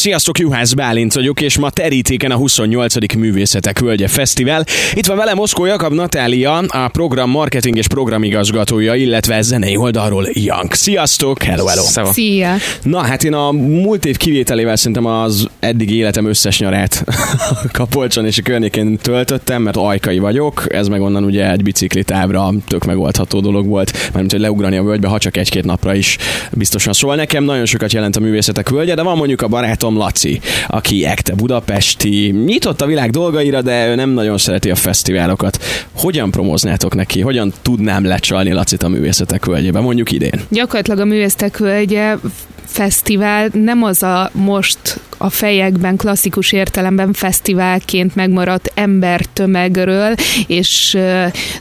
Sziasztok, Juhász Bálint vagyok, és ma terítéken a 28. Művészetek Völgye Fesztivál. Itt van velem Moszkó Jakab Natália, a program marketing és programigazgatója, illetve zenei oldalról Jank. Sziasztok, hello, hello. Szeva. Szia! Na, hát én a múlt év kivételével szerintem az eddig életem összes nyarát Kapolcson és a környékén töltöttem, mert ajkai vagyok, ez meg onnan ugye egy biciklitávra tök megoldható dolog volt, mármint hogy leugrani a völgybe, ha csak egy-két napra is biztosan. Szóval nekem nagyon sokat jelent a művészetek völgye, de van mondjuk a barátom Laci, aki ekte budapesti, nyitott a világ dolgaira, de ő nem nagyon szereti a fesztiválokat. Hogyan promóznátok neki? Hogyan tudnám lecsalni Lacit a művészetek völgyébe, mondjuk idén? Gyakorlatilag a Művésztek Völgye fesztivál nem az a most a fejekben klasszikus értelemben fesztiválként megmaradt embertömegről és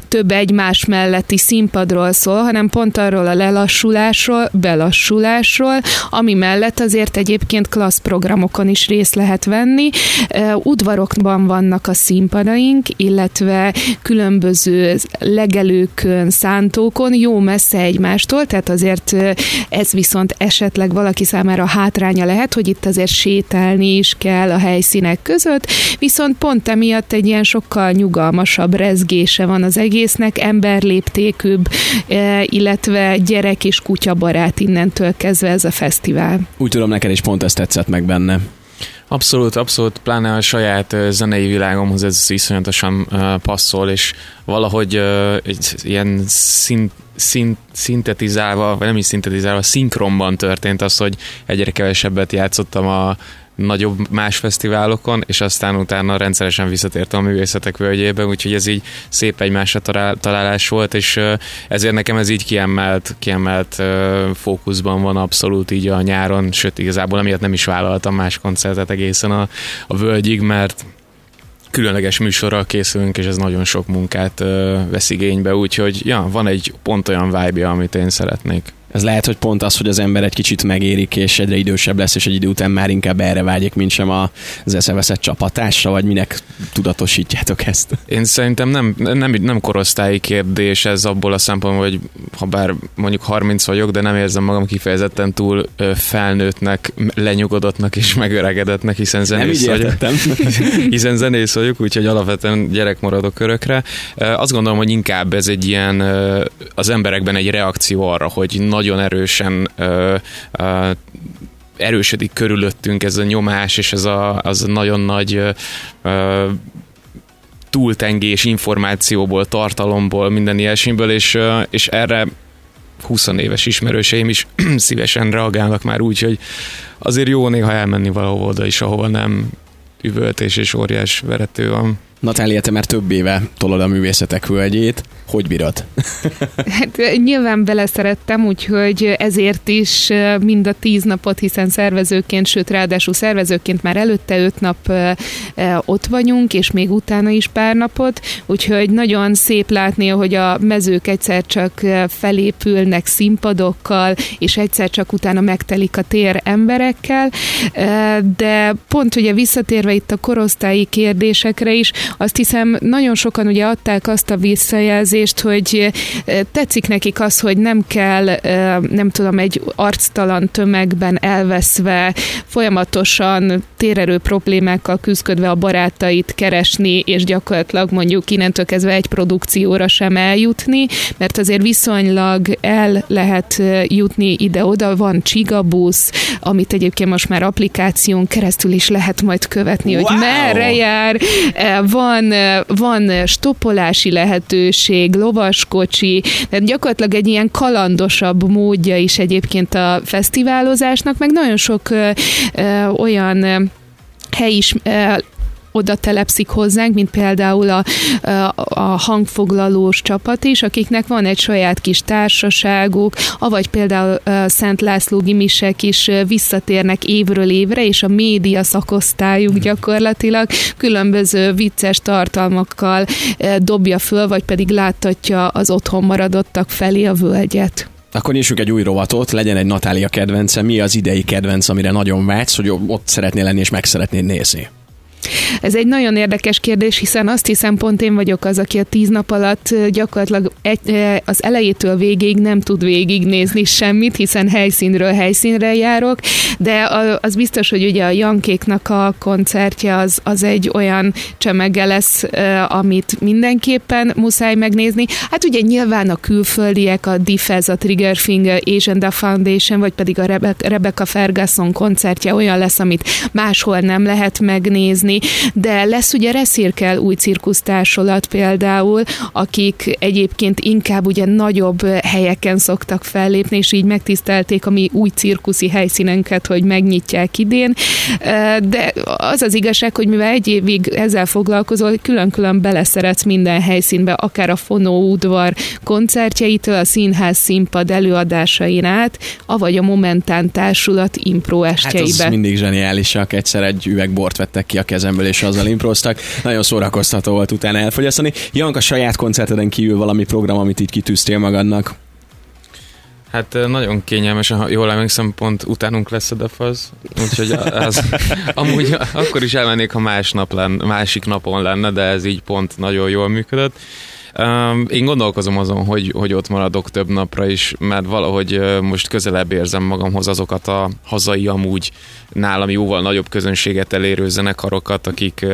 több egymás melletti színpadról szól, hanem pont arról a lelassulásról, belassulásról, ami mellett azért egyébként klassz programokon is részt lehet venni. Udvarokban vannak a színpadaink, illetve különböző legelőkön, szántókon, jó messze egymástól, tehát azért ez viszont esetleg valaki számára hátránya lehet, hogy itt azért sétálni is kell a helyszínek között, viszont pont emiatt egy ilyen sokkal nyugalmasabb rezgése van az egésznek, emberléptékűbb, illetve gyerek és kutyabarát innentől kezdve ez a fesztivál. Úgy tudom, neked is pont ezt tetszett meg benne. Abszolút, abszolút, pláne a saját zenei világomhoz ez iszonyatosan passzol, és valahogy egy ilyen szint, szint, szintetizálva, vagy nem is szintetizálva, szinkronban történt az, hogy egyre kevesebbet játszottam a nagyobb más fesztiválokon, és aztán utána rendszeresen visszatértem a művészetek völgyébe, úgyhogy ez így szép egymásra találás volt, és ezért nekem ez így kiemelt, kiemelt fókuszban van abszolút így a nyáron, sőt igazából emiatt nem is vállaltam más koncertet egészen a, a völgyig, mert különleges műsorral készülünk, és ez nagyon sok munkát vesz igénybe, úgyhogy ja, van egy pont olyan vibe amit én szeretnék. Ez lehet, hogy pont az, hogy az ember egy kicsit megérik, és egyre idősebb lesz, és egy idő után már inkább erre vágyik, mint sem az eszeveszett csapatásra, vagy minek tudatosítjátok ezt? Én szerintem nem, nem, nem korosztályi kérdés ez abból a szempontból, hogy ha bár mondjuk 30 vagyok, de nem érzem magam kifejezetten túl felnőttnek, lenyugodottnak és megöregedetnek, hiszen zenész nem vagyok. hiszen zenész vagyok, úgyhogy alapvetően gyerek maradok örökre. Azt gondolom, hogy inkább ez egy ilyen az emberekben egy reakció arra, hogy nagyon erősen ö, ö, erősödik körülöttünk ez a nyomás, és ez a, az nagyon nagy ö, túltengés információból, tartalomból, minden ilyesmiből, és, és erre 20 éves ismerőseim is szívesen reagálnak már úgy, hogy azért jó néha elmenni valahova oda is, ahova nem üvöltés és óriás verető van. Natália, te már több éve tolod a művészetek völgyét. Hogy bírod? hát nyilván beleszerettem, úgyhogy ezért is mind a tíz napot, hiszen szervezőként, sőt ráadásul szervezőként már előtte öt nap ott vagyunk, és még utána is pár napot, úgyhogy nagyon szép látni, hogy a mezők egyszer csak felépülnek színpadokkal, és egyszer csak utána megtelik a tér emberekkel, de pont ugye visszatérve itt a korosztályi kérdésekre is, azt hiszem nagyon sokan ugye adták azt a visszajelzést, hogy tetszik nekik az, hogy nem kell, nem tudom, egy arctalan tömegben elveszve, folyamatosan térerő problémákkal küzdködve a barátait keresni, és gyakorlatilag mondjuk innentől kezdve egy produkcióra sem eljutni, mert azért viszonylag el lehet jutni ide-oda, van csigabusz, amit egyébként most már applikáción keresztül is lehet majd követni, wow. hogy merre jár, van, van stoppolási lehetőség, lovaskocsi, tehát gyakorlatilag egy ilyen kalandosabb módja is egyébként a fesztiválozásnak, meg nagyon sok ö, ö, olyan hely is oda telepszik hozzánk, mint például a, a, a hangfoglalós csapat is, akiknek van egy saját kis társaságuk, avagy például Szent László gimisek is visszatérnek évről évre, és a média szakosztályuk gyakorlatilag különböző vicces tartalmakkal dobja föl, vagy pedig láttatja az otthon maradottak felé a völgyet. Akkor nyissuk egy új rovatot, legyen egy Natália kedvence. Mi az idei kedvenc, amire nagyon vágysz, hogy ott szeretnél lenni és meg szeretnél nézni? Ez egy nagyon érdekes kérdés, hiszen azt hiszem pont én vagyok az, aki a tíz nap alatt gyakorlatilag egy, az elejétől végig nem tud végignézni semmit, hiszen helyszínről helyszínre járok, de az biztos, hogy ugye a Jankéknak a koncertje az, az egy olyan csemege lesz, amit mindenképpen muszáj megnézni. Hát ugye nyilván a külföldiek, a Diffez, a Trigger Finger, Asian The Foundation, vagy pedig a Rebecca Ferguson koncertje olyan lesz, amit máshol nem lehet megnézni, de lesz ugye Reszirkel új cirkusztársulat például, akik egyébként inkább ugye nagyobb helyeken szoktak fellépni, és így megtisztelték a mi új cirkuszi helyszínenket, hogy megnyitják idén, de az az igazság, hogy mivel egy évig ezzel foglalkozol, külön-külön beleszeretsz minden helyszínbe, akár a Fonó udvar koncertjeitől, a színház színpad előadásain át, avagy a Momentán Társulat impro estjeibe. Hát az mindig zseniálisak, egyszer egy üveg bort vettek ki a kezemből, és azzal improztak. Nagyon szórakoztató volt utána elfogyasztani. Janka, saját koncerteden kívül valami program, amit így kitűztél magadnak? Hát nagyon kényelmes, ha jól emlékszem, pont utánunk lesz a defaz, úgyhogy az, amúgy akkor is elmennék, ha más nap lenne, másik napon lenne, de ez így pont nagyon jól működött. Én gondolkozom azon, hogy, hogy ott maradok több napra is, mert valahogy most közelebb érzem magamhoz azokat a hazai amúgy nálam jóval nagyobb közönséget elérő zenekarokat, akik,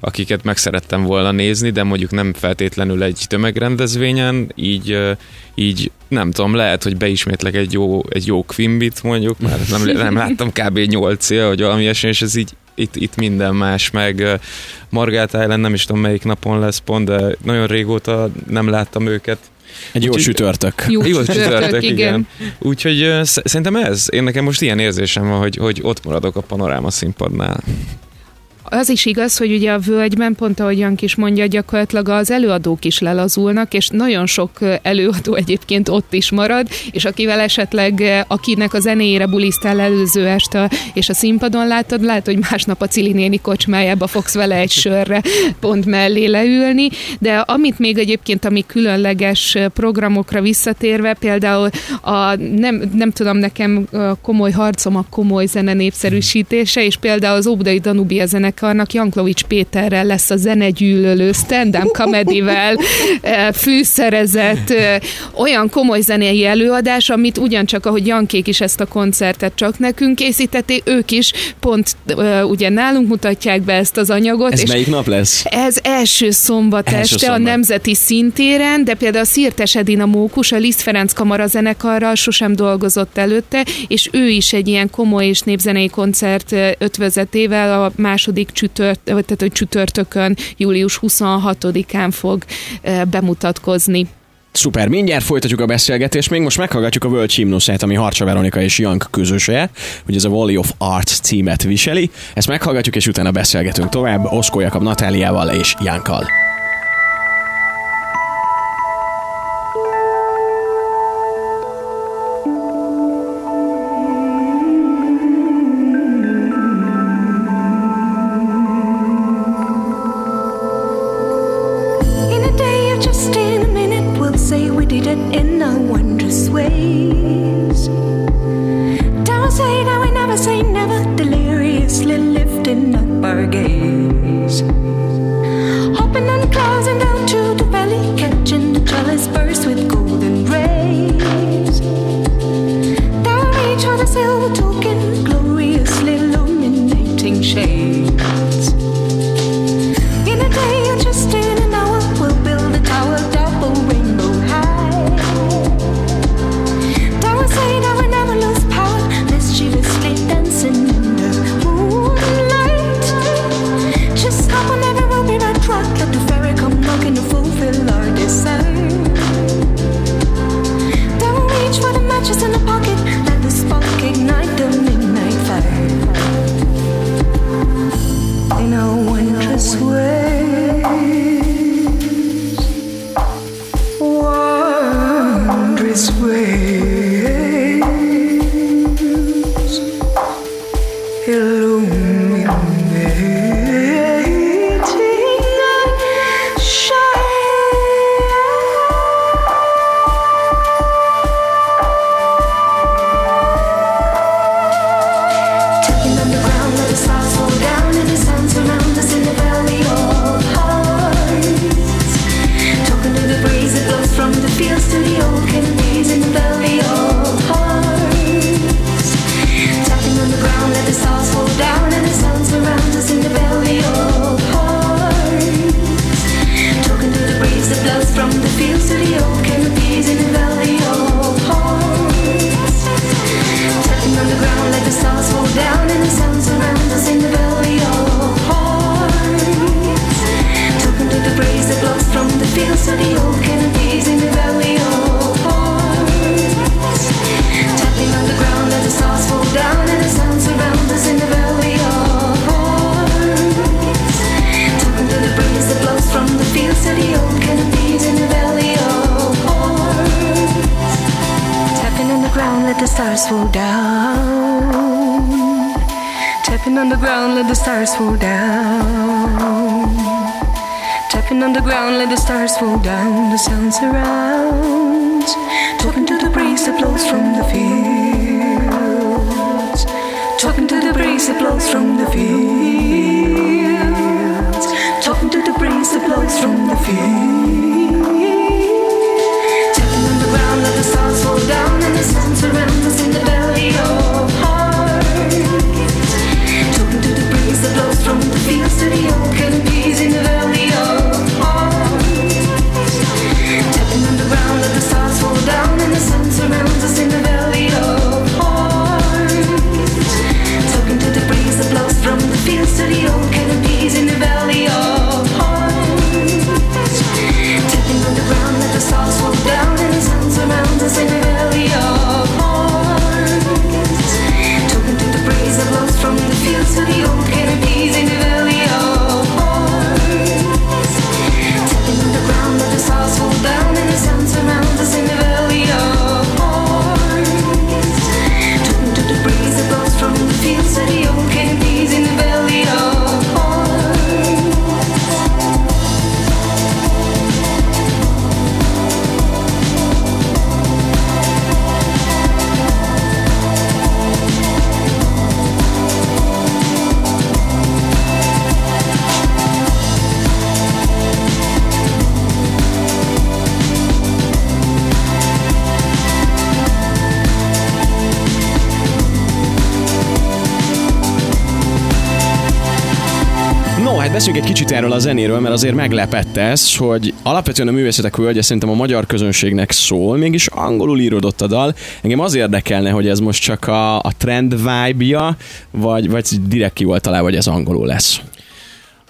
akiket meg szerettem volna nézni, de mondjuk nem feltétlenül egy tömegrendezvényen, így, így nem tudom, lehet, hogy beismétlek egy jó, egy jó Quimbit mondjuk, mert nem, nem láttam kb. 8 cél, vagy valami esély, és ez így itt, itt minden más, meg Margát Island nem is tudom melyik napon lesz pont, de nagyon régóta nem láttam őket. Egy jó sütörtök. Jó, jó sütörtök, igen. igen. Úgyhogy szerintem ez, én nekem most ilyen érzésem van, hogy, hogy ott maradok a panoráma színpadnál. Az is igaz, hogy ugye a völgyben, pont ahogy Jank is mondja, gyakorlatilag az előadók is lelazulnak, és nagyon sok előadó egyébként ott is marad, és akivel esetleg, akinek a zenéjére bulisztál előző este, és a színpadon látod, lehet, hogy másnap a Cili néni kocsmájába fogsz vele egy sörre pont mellé leülni, de amit még egyébként, ami különleges programokra visszatérve, például a, nem, nem tudom, nekem komoly harcom a komoly zene népszerűsítése, és például az Óbudai Danubia zenek zenekarnak Janklovics Péterrel lesz a zenegyűlölő stand-up comedy-vel fűszerezett olyan komoly zenei előadás, amit ugyancsak, ahogy Jankék is ezt a koncertet csak nekünk készítették, ők is pont ugye nálunk mutatják be ezt az anyagot. Ez és melyik nap lesz? Ez első szombat első este szombat. a Nemzeti Szintéren, de például a Szirtes Edina Mókus, a Liszt Ferenc Kamara zenekarral sosem dolgozott előtte, és ő is egy ilyen komoly és népzenei koncert ötvözetével a második második csütört, tehát hogy csütörtökön, július 26-án fog bemutatkozni. Szuper, mindjárt folytatjuk a beszélgetést, még most meghallgatjuk a World Hymnusát, ami Harcsa Veronika és Jank közöse, hogy ez a Valley of Arts címet viseli. Ezt meghallgatjuk, és utána beszélgetünk tovább Oszkó Jakab Natáliával és Jankkal. Fall down. Tapping on the ground, let the stars fall down. Tapping on the ground, let the stars fall down. The sounds around. Talking to the breeze that blows from the fields. Talking to the breeze that blows from the fields. Talking to the breeze that blows from the fields. Beszéljünk egy kicsit erről a zenéről, mert azért meglepett ez, hogy alapvetően a művészetek völgye szerintem a magyar közönségnek szól, mégis angolul íródott a dal. Engem az érdekelne, hogy ez most csak a, a trend vibe-ja, vagy, vagy direkt ki volt találva, hogy ez angolul lesz.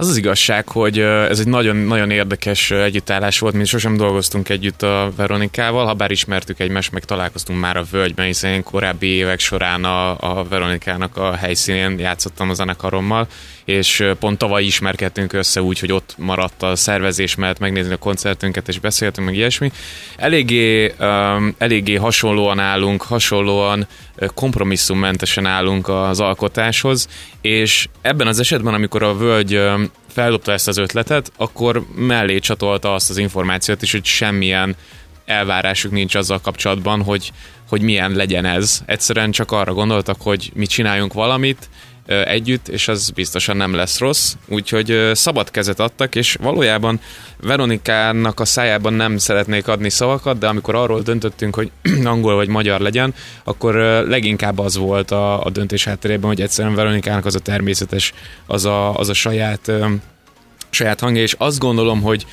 Az az igazság, hogy ez egy nagyon-nagyon érdekes együttállás volt, mi sosem dolgoztunk együtt a Veronikával, ha bár ismertük egymást, meg találkoztunk már a völgyben, hiszen én korábbi évek során a, a Veronikának a helyszínén játszottam a zenekarommal, és pont tavaly ismerkedtünk össze úgy, hogy ott maradt a szervezés mellett megnézni a koncertünket, és beszéltünk meg ilyesmi. Eléggé, um, eléggé hasonlóan állunk, hasonlóan kompromisszummentesen állunk az alkotáshoz, és ebben az esetben, amikor a völgy feldobta ezt az ötletet, akkor mellé csatolta azt az információt is, hogy semmilyen elvárásuk nincs azzal kapcsolatban, hogy, hogy milyen legyen ez. Egyszerűen csak arra gondoltak, hogy mi csináljunk valamit együtt, és az biztosan nem lesz rossz. Úgyhogy szabad kezet adtak, és valójában Veronikának a szájában nem szeretnék adni szavakat, de amikor arról döntöttünk, hogy angol vagy magyar legyen, akkor leginkább az volt a, a döntés hátterében, hogy egyszerűen Veronikának az a természetes, az a, az a saját saját hangja, és azt gondolom, hogy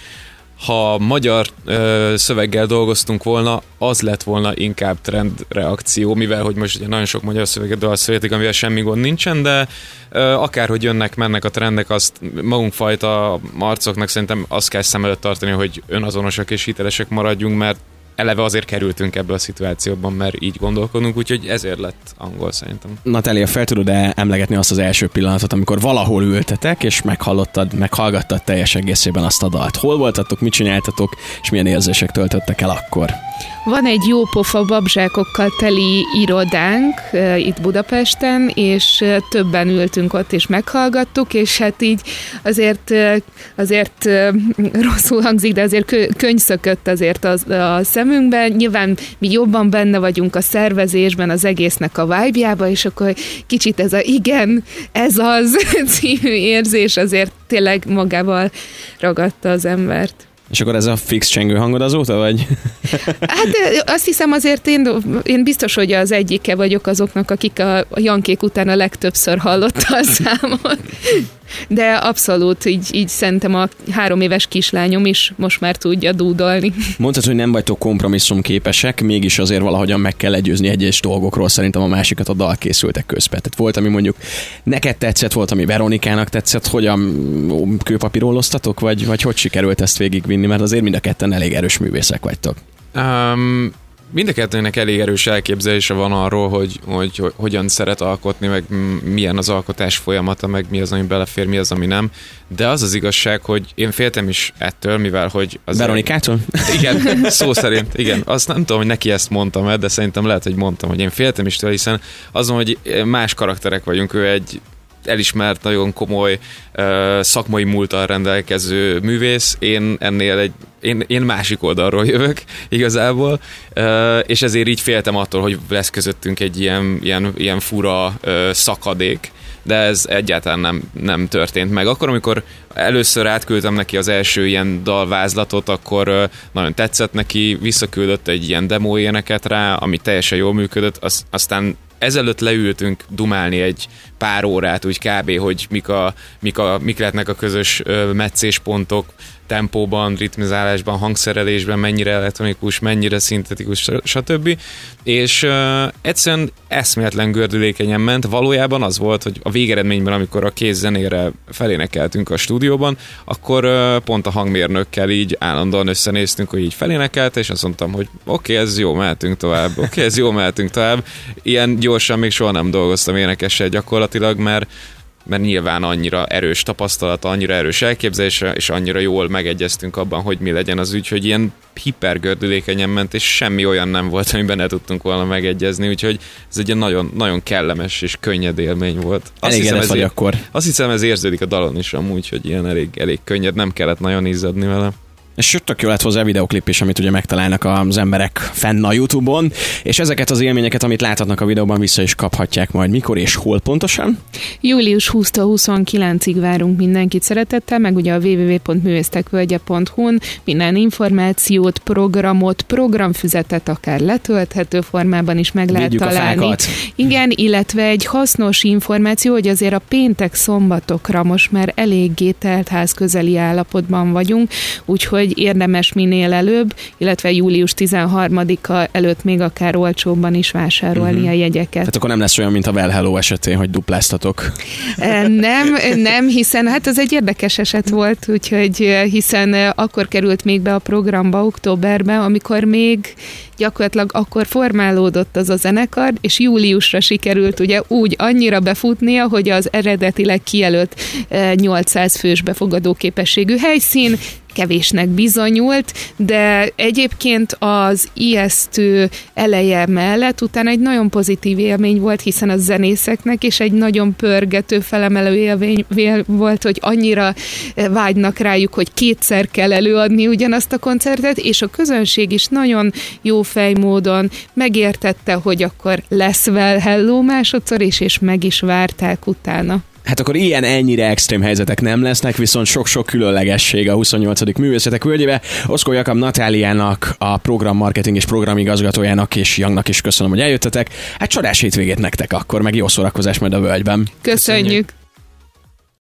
ha magyar ö, szöveggel dolgoztunk volna, az lett volna inkább trend reakció, mivel hogy most ugye nagyon sok magyar szöveget születik, amivel semmi gond nincsen, de ö, akárhogy jönnek, mennek a trendek, azt magunk fajta arcoknak szerintem azt kell szem előtt tartani, hogy önazonosak és hitelesek maradjunk, mert eleve azért kerültünk ebbe a szituációban, mert így gondolkodunk, úgyhogy ezért lett angol szerintem. Natália, fel tudod-e emlegetni azt az első pillanatot, amikor valahol ültetek, és meghallottad, meghallgattad teljes egészében azt a dalt? Hol voltatok, mit csináltatok, és milyen érzések töltöttek el akkor? Van egy jó pofa babzsákokkal teli irodánk itt Budapesten, és többen ültünk ott, és meghallgattuk, és hát így azért, azért rosszul hangzik, de azért kö, könyv szökött azért a, a szemünkben. Nyilván mi jobban benne vagyunk a szervezésben, az egésznek a vibe és akkor kicsit ez a igen, ez az című érzés azért tényleg magával ragadta az embert. És akkor ez a fix csengő hangod azóta, vagy? Hát azt hiszem azért én, én biztos, hogy az egyike vagyok azoknak, akik a Jankék után a legtöbbször hallotta a számot. De abszolút, így, így szerintem a három éves kislányom is most már tudja dúdolni. Mondtad, hogy nem vagytok kompromisszum képesek, mégis azért valahogyan meg kell egyőzni egyes dolgokról, szerintem a másikat a dal készültek közben. Tehát volt, ami mondjuk neked tetszett, volt, ami Veronikának tetszett, hogyan kőpapíroloztatok, vagy, vagy hogy sikerült ezt végigvinni, mert azért mind a ketten elég erős művészek vagytok. Um, mind a kettőnek elég erős elképzelése van arról, hogy, hogy, hogy hogyan szeret alkotni, meg milyen az alkotás folyamata, meg mi az, ami belefér, mi az, ami nem. De az az igazság, hogy én féltem is ettől, mivel hogy... Az Veronikától? Igen, szó szerint, igen. Azt nem tudom, hogy neki ezt mondtam el, de szerintem lehet, hogy mondtam, hogy én féltem is tőle, hiszen azon, hogy más karakterek vagyunk, ő egy elismert, nagyon komoly ö, szakmai múltal rendelkező művész, én ennél egy én, én másik oldalról jövök igazából, és ezért így féltem attól, hogy lesz közöttünk egy ilyen, ilyen, ilyen fura szakadék, de ez egyáltalán nem, nem történt meg. Akkor, amikor először átküldtem neki az első ilyen dalvázlatot, akkor nagyon tetszett neki, visszaküldött egy ilyen demo éneket rá, ami teljesen jól működött, az, aztán ezelőtt leültünk dumálni egy pár órát, úgy kb., hogy mik, a, mik, a, mik lehetnek a közös meccéspontok, tempóban, ritmizálásban, hangszerelésben, mennyire elektronikus, mennyire szintetikus, stb. És uh, egyszerűen eszméletlen gördülékenyen ment. Valójában az volt, hogy a végeredményben, amikor a kéz zenére felénekeltünk a stúdióban, akkor uh, pont a hangmérnökkel így állandóan összenéztünk, hogy így felénekelt, és azt mondtam, hogy oké, okay, ez jó, mehetünk tovább, oké, okay, ez jó, mehetünk tovább. Ilyen gyorsan még soha nem dolgoztam énekessel gyakorlatilag, mert mert nyilván annyira erős tapasztalata, annyira erős elképzelése, és annyira jól megegyeztünk abban, hogy mi legyen az ügy, hogy ilyen hipergördülékenyen ment, és semmi olyan nem volt, amiben ne tudtunk volna megegyezni, úgyhogy ez egy nagyon, nagyon kellemes és könnyed élmény volt. Elég hiszem, ez vagy akkor. azt hiszem, ez érződik a dalon is amúgy, hogy ilyen elég, elég könnyed, nem kellett nagyon izzadni vele. És tök jó lett hozzá a videoklip is, amit ugye megtalálnak az emberek fenn a Youtube-on, és ezeket az élményeket, amit láthatnak a videóban, vissza is kaphatják majd mikor és hol pontosan. Július 20-től 29-ig várunk mindenkit szeretettel, meg ugye a www.művésztekvölgye.hu-n minden információt, programot, programfüzetet akár letölthető formában is meg lehet a találni. Igen, illetve egy hasznos információ, hogy azért a péntek szombatokra most már eléggé teltház közeli állapotban vagyunk, úgyhogy érdemes minél előbb, illetve július 13-a előtt még akár olcsóbban is vásárolni Mhm. a jegyeket. Tehát akkor nem lesz olyan, mint a Well Hello esetén, hogy dupláztatok. Nem, nem, hiszen hát ez egy érdekes eset volt, úgyhogy hiszen akkor került még be a programba októberben, amikor még gyakorlatilag akkor formálódott az a zenekar, és júliusra sikerült ugye úgy annyira befutnia, hogy az eredetileg kijelölt e, 800 fős befogadó képességű helyszín kevésnek bizonyult, de egyébként az ijesztő eleje mellett utána egy nagyon pozitív élmény volt, hiszen a zenészeknek is egy nagyon pörgető, felemelő élmény volt, hogy annyira eh, vágynak rájuk, hogy kétszer kell előadni ugyanazt a koncertet, és a közönség is nagyon jó fejmódon megértette, hogy akkor lesz Well Hello másodszor is, és meg is várták utána. Hát akkor ilyen ennyire extrém helyzetek nem lesznek, viszont sok-sok különlegesség a 28. művészetek völgyébe. Oszkó Jakab Natáliának, a program marketing és programigazgatójának és Jangnak is köszönöm, hogy eljöttetek. Hát csodás hétvégét nektek akkor, meg jó szórakozás majd a völgyben. Köszönjük! Köszönjük.